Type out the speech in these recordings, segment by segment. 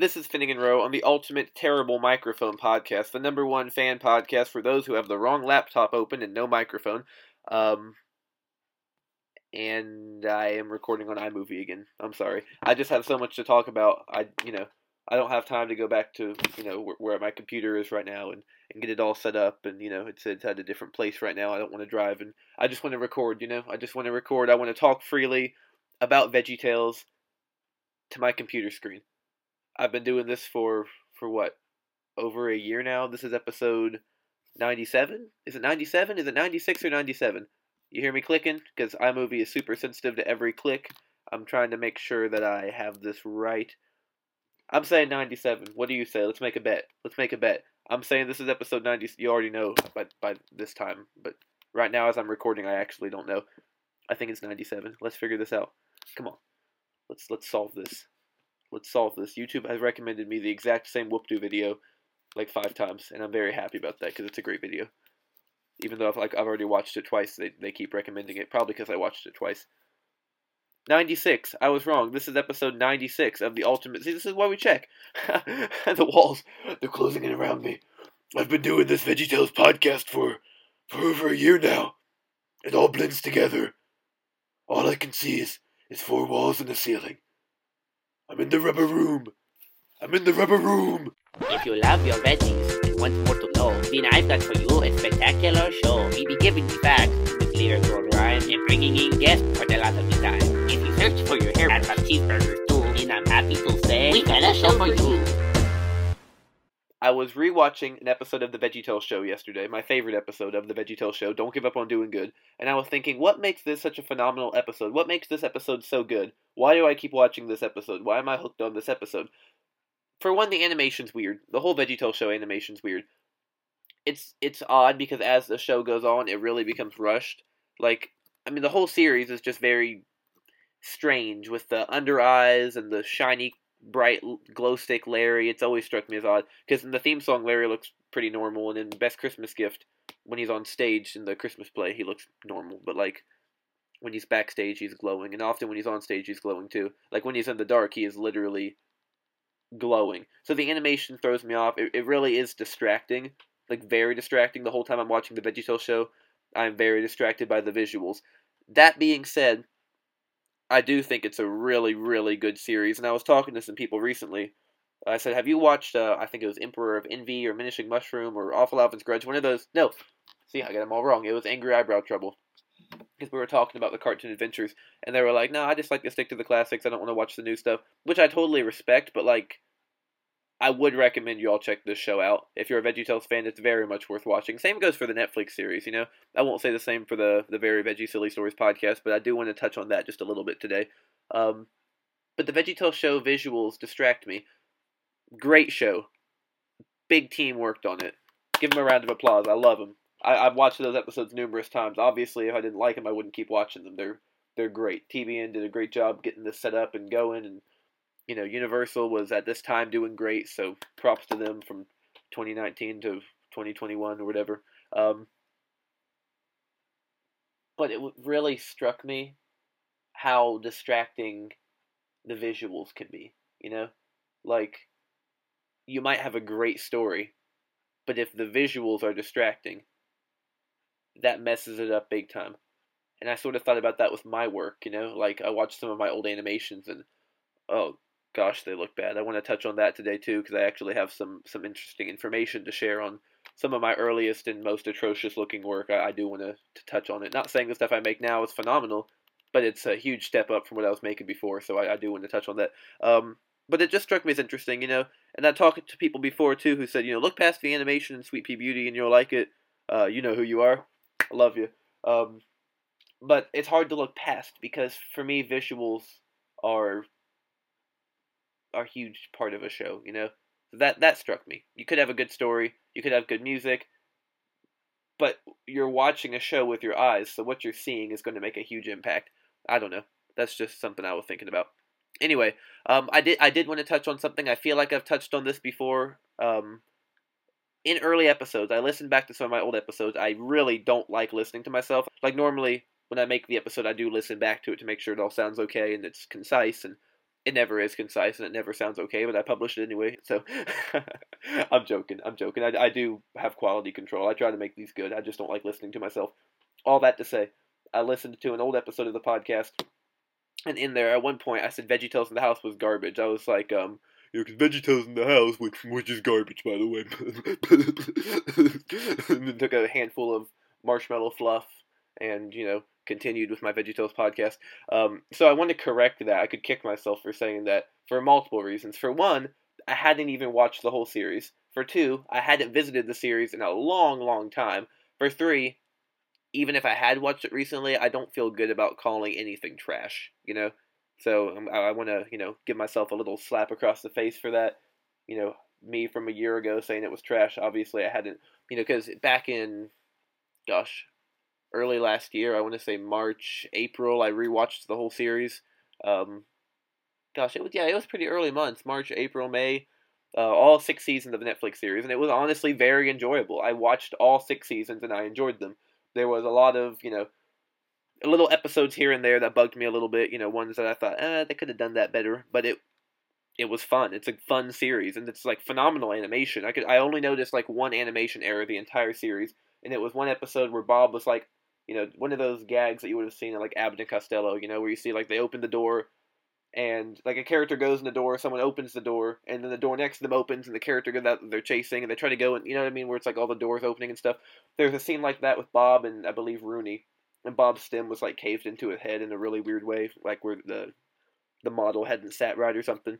This is Finnegan Rowe on the Ultimate Terrible Microphone Podcast, the number one fan podcast for those who have the wrong laptop open and no microphone. Um, and I am recording on iMovie again. I'm sorry. I just have so much to talk about. I, you know, I don't have time to go back to, you know, where, where my computer is right now and, and get it all set up. And, you know, it's, it's at a different place right now. I don't want to drive. And I just want to record, you know. I just want to record. I want to talk freely about VeggieTales to my computer screen. I've been doing this for, for what, over a year now? This is episode 97? Is it 97? Is it 96 or 97? You hear me clicking? Because iMovie is super sensitive to every click. I'm trying to make sure that I have this right. I'm saying 97. What do you say? Let's make a bet. Let's make a bet. I'm saying this is episode 90. You already know by, by this time. But right now, as I'm recording, I actually don't know. I think it's 97. Let's figure this out. Come on. Let's let's solve this. Let's solve this. YouTube has recommended me the exact same Whoop-Doo video like five times, and I'm very happy about that because it's a great video even though I've, like I've already watched it twice, they they keep recommending it. Probably because I watched it twice. Ninety six. I was wrong. This is episode ninety six of the Ultimate. See, this is why we check. the walls, they're closing in around me. I've been doing this VeggieTales podcast for for over a year now. It all blends together. All I can see is is four walls and a ceiling. I'm in the rubber room. I'm in the rubber room. If you love your veggies and want more to know, then I've got for you a spectacular show. We be giving you facts with gold rhyme and bringing in guests for the lot of the time. If you search for your hair some cheeseburgers too, then I'm happy to say we got a show for you. I was rewatching an episode of the VeggieTales show yesterday, my favorite episode of the VeggieTales show, Don't Give Up on Doing Good, and I was thinking, what makes this such a phenomenal episode? What makes this episode so good? Why do I keep watching this episode? Why am I hooked on this episode? For one, the animation's weird. The whole VeggieTales show animation's weird. It's it's odd because as the show goes on, it really becomes rushed. Like, I mean, the whole series is just very strange with the under eyes and the shiny bright glow stick Larry. It's always struck me as odd because in the theme song, Larry looks pretty normal, and in Best Christmas Gift, when he's on stage in the Christmas play, he looks normal. But like when he's backstage, he's glowing, and often when he's on stage, he's glowing too. Like when he's in the dark, he is literally glowing. So the animation throws me off. It, it really is distracting, like very distracting. The whole time I'm watching the VeggieTales show, I'm very distracted by the visuals. That being said, I do think it's a really, really good series. And I was talking to some people recently. I said, "Have you watched? Uh, I think it was Emperor of Envy or Diminishing Mushroom or Awful Alvin's Grudge. One of those. No, see, I got them all wrong. It was Angry Eyebrow Trouble." Because we were talking about the cartoon adventures, and they were like, "No, I just like to stick to the classics. I don't want to watch the new stuff," which I totally respect. But like, I would recommend you all check this show out. If you're a VeggieTales fan, it's very much worth watching. Same goes for the Netflix series, you know. I won't say the same for the the Very Veggie Silly Stories podcast, but I do want to touch on that just a little bit today. Um, but the VeggieTales show visuals distract me. Great show. Big team worked on it. Give them a round of applause. I love them. I, I've watched those episodes numerous times. Obviously, if I didn't like them, I wouldn't keep watching them. They're they're great. TBN did a great job getting this set up and going, and you know, Universal was at this time doing great, so props to them from 2019 to 2021 or whatever. Um, but it really struck me how distracting the visuals can be. You know, like you might have a great story, but if the visuals are distracting, that messes it up big time. And I sort of thought about that with my work. You know, like I watched some of my old animations and oh gosh, they look bad. I want to touch on that today too because I actually have some some interesting information to share on some of my earliest and most atrocious looking work. I, I do want to, to touch on it. Not saying the stuff I make now is phenomenal, but it's a huge step up from what I was making before. So I, I do want to touch on that. Um, but it just struck me as interesting, you know. And I talked to people before too who said, you know, look past the animation and Sweet Pea Beauty and you'll like it. Uh, you know who you are. I love you. Um, but it's hard to look past because for me, visuals are are huge part of a show, you know? So That that struck me. You could have a good story, you could have good music, but you're watching a show with your eyes, so what you're seeing is going to make a huge impact. I don't know. That's just something I was thinking about. Anyway, um, I did I did want to touch on something. I feel like I've touched on this before. Um, in early episodes, I listened back to some of my old episodes. I really don't like listening to myself. Like normally, when I make the episode, I do listen back to it to make sure it all sounds okay and it's concise and it never is concise and it never sounds okay, but I publish it anyway. So I'm joking. I'm joking. I, I do have quality control. I try to make these good. I just don't like listening to myself. All that to say, I listened to an old episode of the podcast, and in there at one point I said VeggieTales in the house was garbage. I was like, um, you know, because VeggieTales in the house, which which is garbage by the way, and then took a handful of marshmallow fluff and you know continued with my VeggieTales podcast. Um, so I wanted to correct that. I could kick myself for saying that for multiple reasons. For one, I hadn't even watched the whole series. For two, I hadn't visited the series in a long, long time. For three, even if I had watched it recently, I don't feel good about calling anything trash. You know, so um, I, I want to you know give myself a little slap across the face for that. You know, me from a year ago saying it was trash. Obviously, I hadn't. You know, because back in, gosh, early last year. I want to say March, April. I rewatched the whole series. Um, gosh, it was yeah, it was pretty early months. March, April, May. Uh, all six seasons of the Netflix series, and it was honestly very enjoyable. I watched all six seasons and I enjoyed them. There was a lot of you know little episodes here and there that bugged me a little bit. You know, ones that I thought, eh, they could have done that better. But it it was fun. It's a fun series, and it's like phenomenal animation. I could I only noticed like one animation error the entire series, and it was one episode where Bob was like you know, one of those gags that you would have seen in like Abbott and Costello, you know, where you see like they open the door and like a character goes in the door, someone opens the door, and then the door next to them opens, and the character that they're chasing, and they try to go, and you know what I mean, where it's like all the doors opening and stuff. There's a scene like that with Bob and I believe Rooney, and Bob's stem was like caved into his head in a really weird way, like where the the model hadn't sat right or something.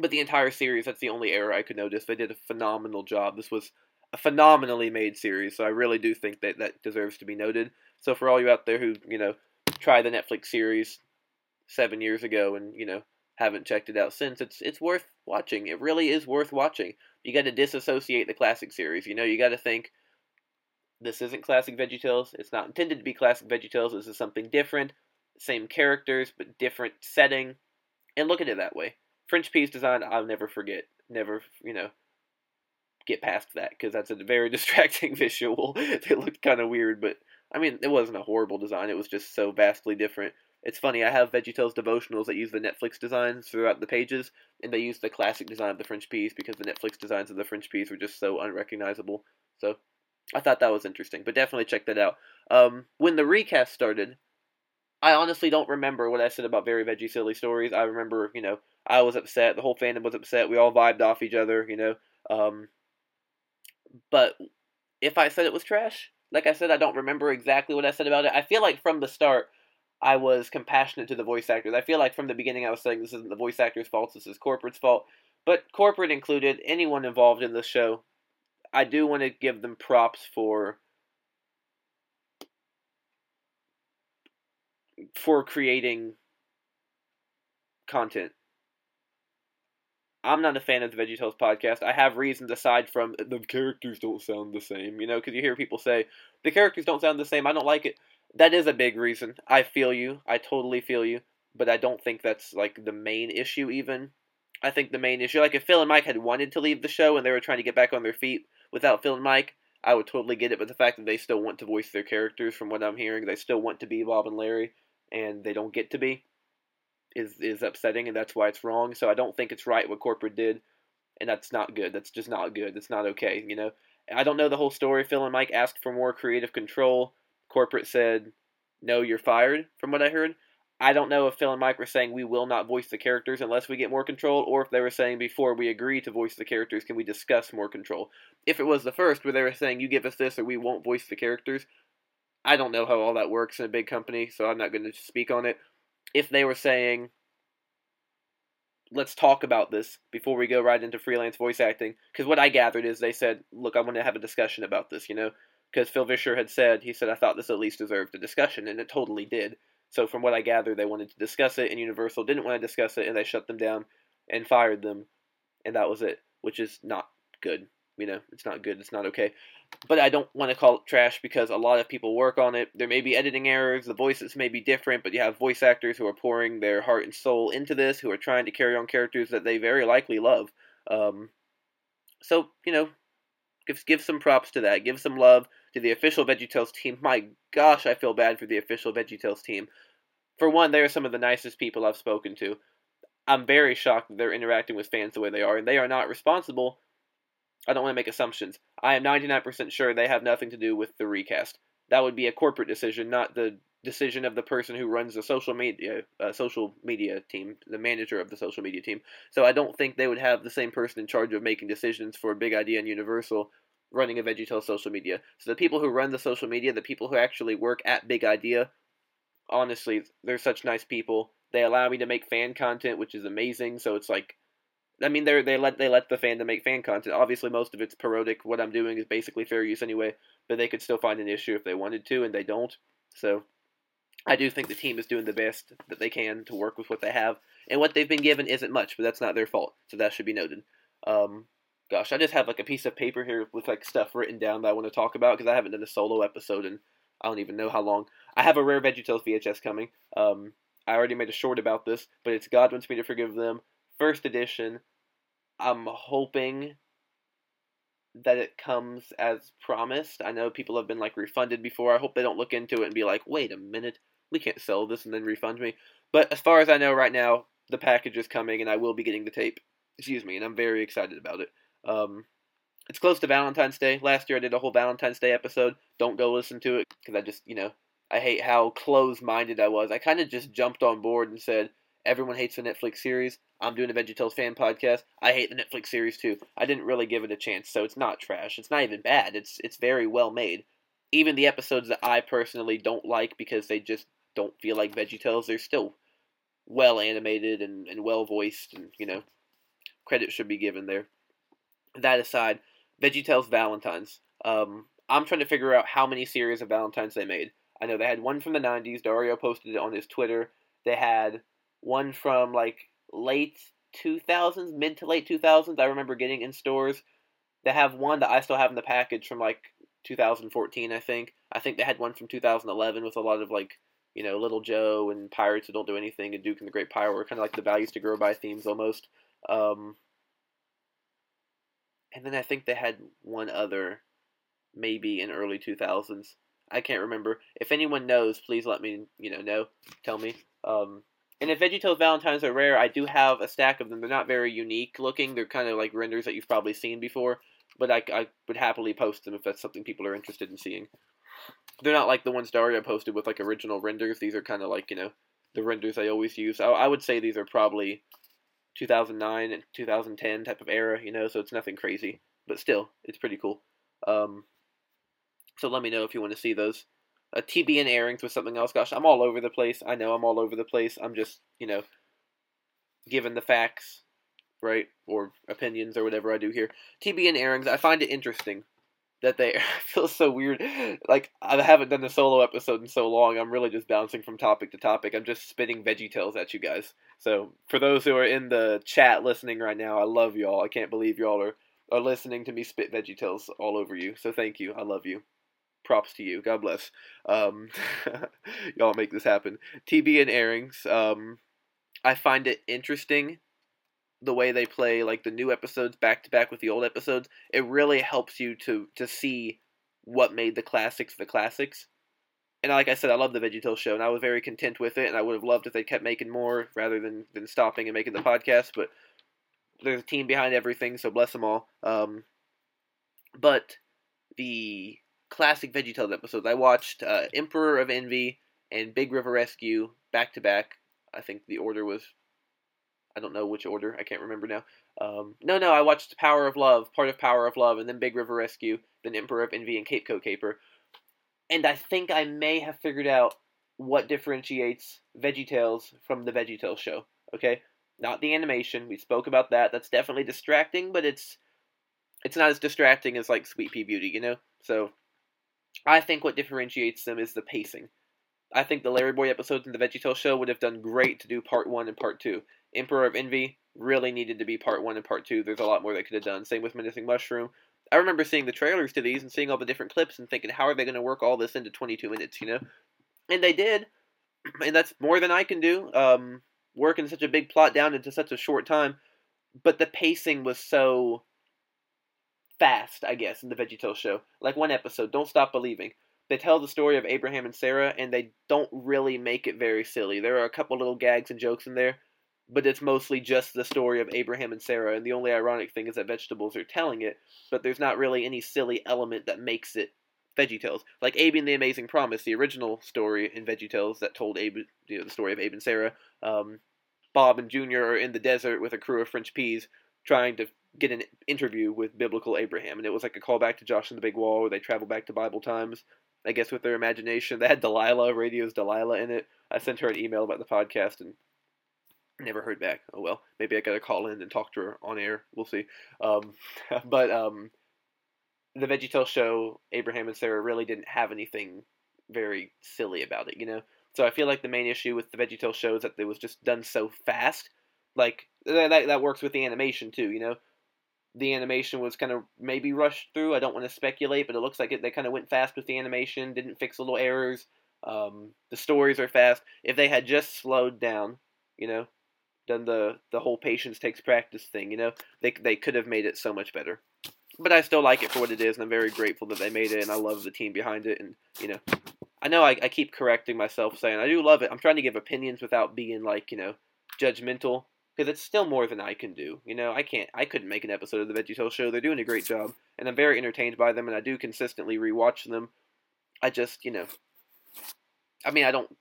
But the entire series, that's the only error I could notice. They did a phenomenal job. This was a phenomenally made series, so I really do think that that deserves to be noted. So for all you out there who you know tried the Netflix series seven years ago and you know haven't checked it out since, it's it's worth watching. It really is worth watching. You got to disassociate the classic series. You know, you got to think this isn't classic VeggieTales. It's not intended to be classic VeggieTales. This is something different. Same characters, but different setting. And look at it that way. French Peas design, I'll never forget. Never, you know, get past that because that's a very distracting visual. it looked kind of weird, but I mean, it wasn't a horrible design. It was just so vastly different. It's funny. I have VeggieTales devotionals that use the Netflix designs throughout the pages, and they use the classic design of the French peas because the Netflix designs of the French peas were just so unrecognizable. So I thought that was interesting, but definitely check that out. Um, when the recast started, I honestly don't remember what I said about very veggie silly stories. I remember, you know, I was upset. The whole fandom was upset. We all vibed off each other, you know. Um, but if I said it was trash, like I said, I don't remember exactly what I said about it. I feel like from the start, I was compassionate to the voice actors. I feel like from the beginning, I was saying this isn't the voice actors' fault, this is corporate's fault. But corporate included, anyone involved in the show, I do want to give them props for for creating content I'm not a fan of the VeggieTales podcast. I have reasons aside from the characters don't sound the same, you know, because you hear people say the characters don't sound the same. I don't like it. That is a big reason. I feel you. I totally feel you. But I don't think that's like the main issue. Even I think the main issue, like if Phil and Mike had wanted to leave the show and they were trying to get back on their feet without Phil and Mike, I would totally get it. But the fact that they still want to voice their characters, from what I'm hearing, they still want to be Bob and Larry, and they don't get to be is is upsetting, and that's why it's wrong. So I don't think it's right what corporate did, and that's not good. That's just not good. That's not okay. You know, I don't know the whole story. Phil and Mike asked for more creative control. Corporate said, "No, you're fired." From what I heard, I don't know if Phil and Mike were saying we will not voice the characters unless we get more control, or if they were saying before we agree to voice the characters, can we discuss more control? If it was the first, where they were saying you give us this or we won't voice the characters, I don't know how all that works in a big company, so I'm not going to speak on it if they were saying, let's talk about this before we go right into freelance voice acting. Because what I gathered is they said, look, I want to have a discussion about this, you know? Because Phil Vischer had said, he said, I thought this at least deserved a discussion, and it totally did. So from what I gathered, they wanted to discuss it, and Universal didn't want to discuss it, and they shut them down and fired them, and that was it, which is not good. You know, it's not good. It's not okay. But I don't want to call it trash because a lot of people work on it. There may be editing errors, the voices may be different, but you have voice actors who are pouring their heart and soul into this, who are trying to carry on characters that they very likely love. Um, so, you know, give, give some props to that. Give some love to the official VeggieTales team. My gosh, I feel bad for the official VeggieTales team. For one, they are some of the nicest people I've spoken to. I'm very shocked that they're interacting with fans the way they are, and they are not responsible. I don't want to make assumptions. I am 99% sure they have nothing to do with the recast. That would be a corporate decision, not the decision of the person who runs the social media uh, social media team, the manager of the social media team. So I don't think they would have the same person in charge of making decisions for Big Idea and Universal running a VeggieTale social media. So the people who run the social media, the people who actually work at Big Idea, honestly, they're such nice people. They allow me to make fan content, which is amazing. So it's like, I mean, they they let they let the fandom make fan content. Obviously, most of it's parodic. What I'm doing is basically fair use anyway, but they could still find an issue if they wanted to, and they don't. So I do think the team is doing the best that they can to work with what they have, and what they've been given isn't much, but that's not their fault. So that should be noted. Um, gosh, I just have like a piece of paper here with like stuff written down that I want to talk about because I haven't done a solo episode in I don't even know how long. I have a rare VeggieTales VHS coming. Um, I already made a short about this, but it's God wants me to forgive them, first edition. I'm hoping that it comes as promised. I know people have been like refunded before. I hope they don't look into it and be like, wait a minute, we can't sell this and then refund me. But as far as I know right now, the package is coming and I will be getting the tape. Excuse me, and I'm very excited about it. Um, it's close to Valentine's Day. Last year I did a whole Valentine's Day episode. Don't go listen to it because I just, you know, I hate how close minded I was. I kind of just jumped on board and said, everyone hates the Netflix series. I'm doing a VeggieTales fan podcast. I hate the Netflix series too. I didn't really give it a chance, so it's not trash. It's not even bad. It's it's very well made. Even the episodes that I personally don't like because they just don't feel like VeggieTales, they're still well animated and, and well voiced, and you know, credit should be given there. That aside, VeggieTales Valentines. Um, I'm trying to figure out how many series of Valentines they made. I know they had one from the 90s. Dario posted it on his Twitter. They had one from like late 2000s, mid to late 2000s. I remember getting in stores. They have one that I still have in the package from like 2014, I think. I think they had one from 2011 with a lot of like, you know, Little Joe and Pirates Who Don't Do Anything and Duke and the Great Pie War, were kind of like the values to grow by themes almost. Um, and then I think they had one other, maybe in early 2000s. I can't remember. If anyone knows, please let me, you know, know. Tell me. Um, and if VeggieTales Valentines are rare, I do have a stack of them. They're not very unique looking. They're kind of like renders that you've probably seen before. But I, I would happily post them if that's something people are interested in seeing. They're not like the ones Dario posted with like original renders. These are kind of like, you know, the renders I always use. I, I would say these are probably 2009 and 2010 type of era, you know, so it's nothing crazy. But still, it's pretty cool. Um, so let me know if you want to see those. Uh, TBN airings was something else. Gosh, I'm all over the place. I know I'm all over the place. I'm just, you know, given the facts, right, or opinions or whatever I do here. TBN airings, I find it interesting that they feel so weird. Like I haven't done a solo episode in so long. I'm really just bouncing from topic to topic. I'm just spitting veggie tales at you guys. So for those who are in the chat listening right now, I love y'all. I can't believe y'all are are listening to me spit veggie tales all over you. So thank you. I love you. Props to you. God bless. Um, y'all make this happen. TBN airings. Um, I find it interesting the way they play like the new episodes back to back with the old episodes, it really helps you to to see what made the classics the classics. And like I said, I love the VeggieTales show, and I was very content with it, and I would have loved if they kept making more rather than than stopping and making the podcast. But there's a team behind everything, so bless them all. Um, but the classic VeggieTales episodes, I watched uh, Emperor of Envy and Big River Rescue back to back. I think the order was I don't know which order. I can't remember now. Um, no, no, I watched Power of Love, part of Power of Love, and then Big River Rescue, then Emperor of Envy, and Cape Cod Caper. And I think I may have figured out what differentiates VeggieTales from the VeggieTales show. Okay, not the animation. We spoke about that. That's definitely distracting, but it's it's not as distracting as like Sweet Pea Beauty, you know. So I think what differentiates them is the pacing. I think the Larry Boy episodes in the VeggieTales show would have done great to do part one and part two. Emperor of Envy really needed to be part one and part two. There's a lot more they could have done. Same with Menacing Mushroom. I remember seeing the trailers to these and seeing all the different clips and thinking, how are they going to work all this into 22 minutes, you know? And they did. And that's more than I can do. Um, working such a big plot down into such a short time. But the pacing was so fast, I guess, in the VeggieTales show. Like one episode, Don't Stop Believing. They tell the story of Abraham and Sarah, and they don't really make it very silly. There are a couple little gags and jokes in there, but it's mostly just the story of Abraham and Sarah. And the only ironic thing is that vegetables are telling it, but there's not really any silly element that makes it VeggieTales. Like Abe and the Amazing Promise, the original story in VeggieTales that told Abe, you know, the story of Abe and Sarah. Um, Bob and Junior are in the desert with a crew of French peas trying to get an interview with biblical Abraham, and it was like a callback to Josh and the Big Wall, where they travel back to Bible times. I guess with their imagination, they had Delilah, radio's Delilah in it. I sent her an email about the podcast and never heard back. Oh well, maybe I gotta call in and talk to her on air. We'll see. Um, but um, the VeggieTales show, Abraham and Sarah really didn't have anything very silly about it, you know. So I feel like the main issue with the VeggieTales show is that it was just done so fast. Like that, that works with the animation too, you know. The animation was kind of maybe rushed through. I don't want to speculate, but it looks like it, they kind of went fast with the animation, didn't fix little errors. Um, the stories are fast. If they had just slowed down, you know, done the the whole patience takes practice thing, you know, they they could have made it so much better but I still like it for what it is, and I'm very grateful that they made it, and I love the team behind it. And you know, I know I, I keep correcting myself, saying I do love it. I'm trying to give opinions without being like you know judgmental, because it's still more than I can do. You know, I can't, I couldn't make an episode of the VeggieTales show. They're doing a great job, and I'm very entertained by them, and I do consistently rewatch them. I just, you know, I mean, I don't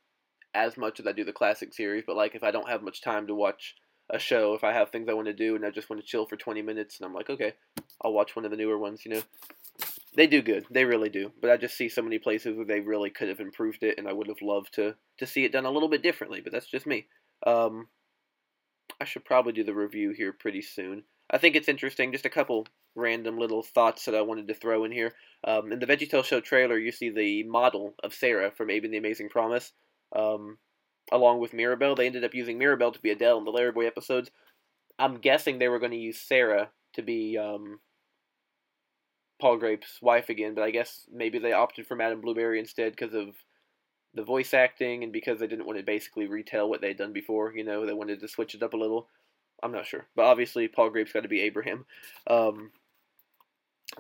as much as I do the classic series, but like if I don't have much time to watch a show, if I have things I want to do and I just want to chill for 20 minutes, and I'm like, okay, I'll watch one of the newer ones, you know. They do good, they really do. But I just see so many places where they really could have improved it, and I would have loved to to see it done a little bit differently. But that's just me. Um, I should probably do the review here pretty soon. I think it's interesting. Just a couple random little thoughts that I wanted to throw in here. Um, in the VeggieTales show trailer, you see the model of Sarah from Abe and the Amazing Promise. Um, along with Mirabelle. They ended up using Mirabelle to be Adele in the Larry Boy episodes. I'm guessing they were going to use Sarah to be um, Pa Grape's wife again, but I guess maybe they opted for Madame Blueberry instead because of the voice acting and because they didn't want to basically retell what they'd done before. You know, they wanted to switch it up a little. I'm not sure, but obviously Pa Grape's got to be Abraham. Um,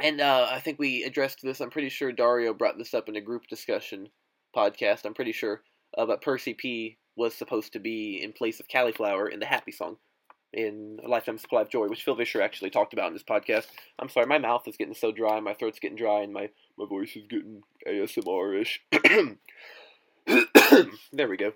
and uh, I think we addressed this. I'm pretty sure Dario brought this up in a group discussion podcast. I'm pretty sure uh, but Percy Pea was supposed to be in place of Cauliflower in the Happy song in A Lifetime Supply of Joy, which Phil Vischer actually talked about in this podcast. I'm sorry, my mouth is getting so dry, my throat's getting dry, and my, my voice is getting ASMR-ish. there we go.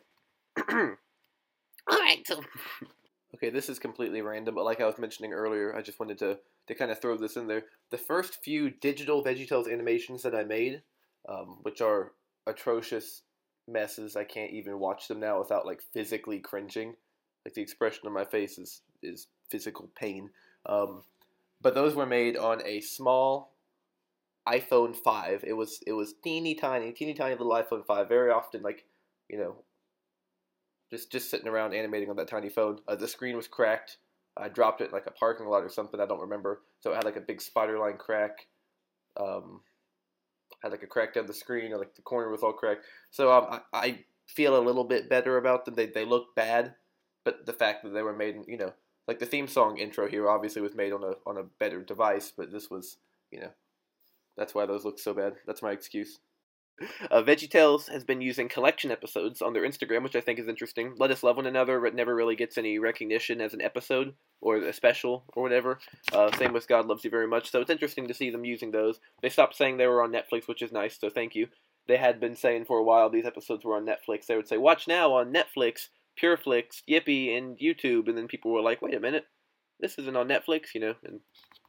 Alright, so Okay, this is completely random, but like I was mentioning earlier, I just wanted to, to kind of throw this in there. The first few digital VeggieTales animations that I made, um, which are atrocious messes. I can't even watch them now without like physically cringing. Like the expression on my face is is physical pain. Um, but those were made on a small iPhone five. It was it was teeny tiny, teeny tiny little iPhone five. Very often, like you know, just just sitting around animating on that tiny phone. Uh, the screen was cracked. I dropped it in like a parking lot or something. I don't remember. So it had like a big spider line crack. Um, had like a crack down the screen, or like the corner was all cracked. So um, I, I feel a little bit better about them. They they look bad, but the fact that they were made, you know, like the theme song intro here obviously was made on a on a better device, but this was, you know, that's why those look so bad. That's my excuse. Uh, VeggieTales has been using collection episodes on their Instagram, which I think is interesting. Let Us Love One Another but never really gets any recognition as an episode or a special or whatever. Uh, same with God Loves You Very Much. So it's interesting to see them using those. They stopped saying they were on Netflix, which is nice, so thank you. They had been saying for a while these episodes were on Netflix. They would say, watch now on Netflix, Pureflix, Yippee, and YouTube. And then people were like, wait a minute, this isn't on Netflix, you know, and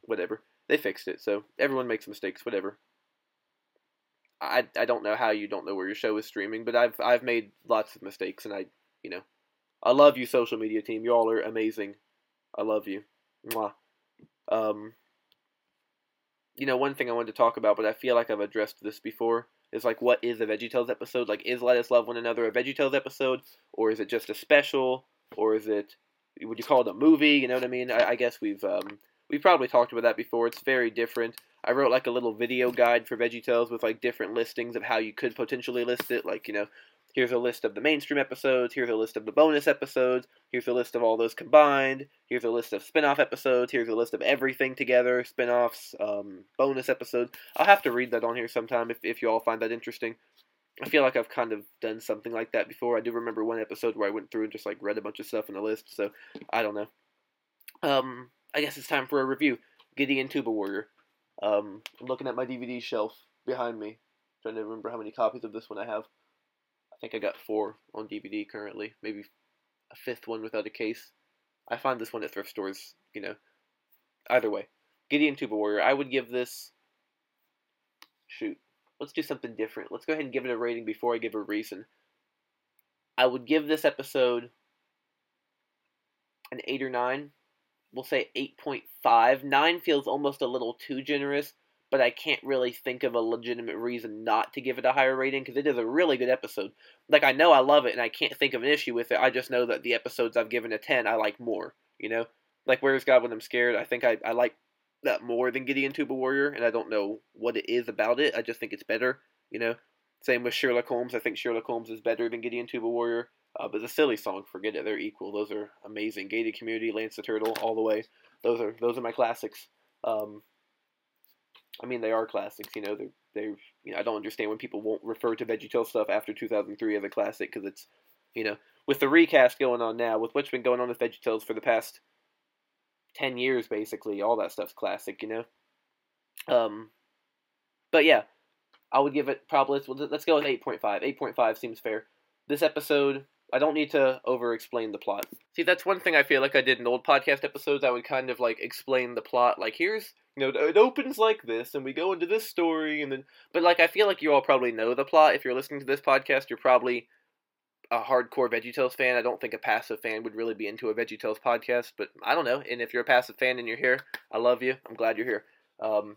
whatever. They fixed it, so everyone makes mistakes, whatever. I I don't know how you don't know where your show is streaming, but I've I've made lots of mistakes, and I you know I love you, social media team. You all are amazing. I love you. Mwah. Um, you know, one thing I wanted to talk about, but I feel like I've addressed this before, is like, what is a VeggieTales episode? Like, is Let Us Love One Another a VeggieTales episode, or is it just a special, or is it would you call it a movie? You know what I mean? I, I guess we've um, we've probably talked about that before. It's very different. I wrote like a little video guide for VeggieTales with like different listings of how you could potentially list it. Like, you know, here's a list of the mainstream episodes, here's a list of the bonus episodes, here's a list of all those combined, here's a list of spin off episodes, here's a list of everything together, spin offs, um, bonus episodes. I'll have to read that on here sometime if, if you all find that interesting. I feel like I've kind of done something like that before. I do remember one episode where I went through and just like read a bunch of stuff in a list. So I don't know. Um, I guess it's time for a review. Gideon Tuba Warrior. Um, I'm looking at my DVD shelf behind me, trying to remember how many copies of this one I have. I think I got four on DVD currently, maybe a fifth one without a case. I find this one at thrift stores, you know. Either way, Gideon Tuba Warrior. I would give this. Shoot, let's do something different. Let's go ahead and give it a rating before I give a reason. I would give this episode an 8 or 9. We'll say 8.5. 9 feels almost a little too generous, but I can't really think of a legitimate reason not to give it a higher rating because it is a really good episode. Like, I know I love it and I can't think of an issue with it. I just know that the episodes I've given a 10 I like more, you know? Like, Where's God When I'm Scared? I think I, I like that more than Gideon Tuba Warrior, and I don't know what it is about it. I just think it's better, you know? Same with Sherlock Holmes. I think Sherlock Holmes is better than Gideon Tuba Warrior. Uh, but the silly song, forget it. They're equal. Those are amazing. Gated Community, Lance the Turtle, all the way. Those are those are my classics. Um, I mean, they are classics. You know, they they. You know, I don't understand when people won't refer to VeggieTale stuff after 2003 as a classic because it's, you know, with the recast going on now, with what's been going on with VeggieTales for the past ten years, basically, all that stuff's classic. You know. Um, but yeah, I would give it probably. Let's go with 8.5. 8.5 seems fair. This episode I don't need to over explain the plot. See, that's one thing I feel like I did in old podcast episodes. I would kind of like explain the plot, like here's you know it opens like this, and we go into this story, and then but like I feel like you all probably know the plot. If you're listening to this podcast, you're probably a hardcore VeggieTales fan. I don't think a passive fan would really be into a VeggieTales podcast, but I don't know. And if you're a passive fan and you're here, I love you. I'm glad you're here. Um,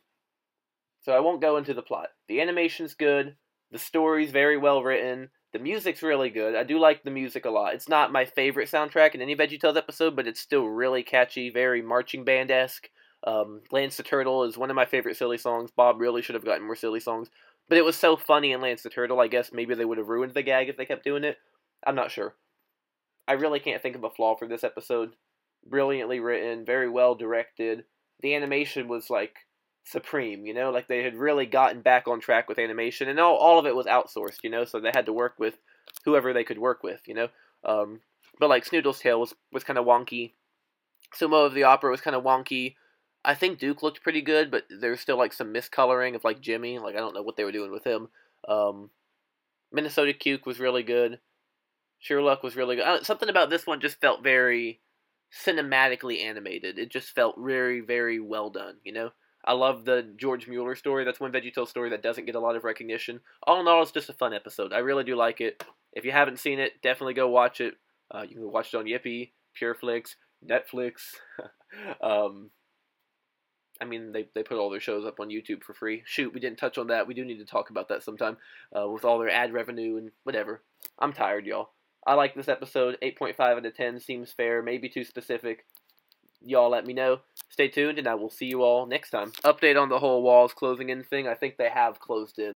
so I won't go into the plot. The animation's good. The story's very well written. The music's really good. I do like the music a lot. It's not my favorite soundtrack in any VeggieTales episode, but it's still really catchy, very marching band esque. Um, Lance the Turtle is one of my favorite silly songs. Bob really should have gotten more silly songs, but it was so funny in Lance the Turtle. I guess maybe they would have ruined the gag if they kept doing it. I'm not sure. I really can't think of a flaw for this episode. Brilliantly written, very well directed. The animation was like supreme, you know, like they had really gotten back on track with animation, and all, all of it was outsourced, you know, so they had to work with whoever they could work with, you know. Um, but like Snoodle's tail was was kind of wonky. Sumo of the Opera was kind of wonky. I think Duke looked pretty good, but there's still like some miscoloring of like Jimmy. Like I don't know what they were doing with him. Um, Minnesota Cuke was really good. Sherlock was really good. something about this one just felt very cinematically animated. It just felt very, very well done. You know, I love the George Mueller story. That's one VeggieTale story that doesn't get a lot of recognition. All in all, it's just a fun episode. I really do like it. If you haven't seen it, definitely go watch it. Uh, you can watch it on Yippee, PureFlix, Netflix. um, I mean, they, they put all their shows up on YouTube for free. Shoot, we didn't touch on that. We do need to talk about that sometime uh, with all their ad revenue and whatever. I'm tired, y'all. I like this episode. 8.5 out of 10 seems fair, maybe too specific y'all let me know. Stay tuned, and I will see you all next time. Update on the whole walls closing in thing. I think they have closed in.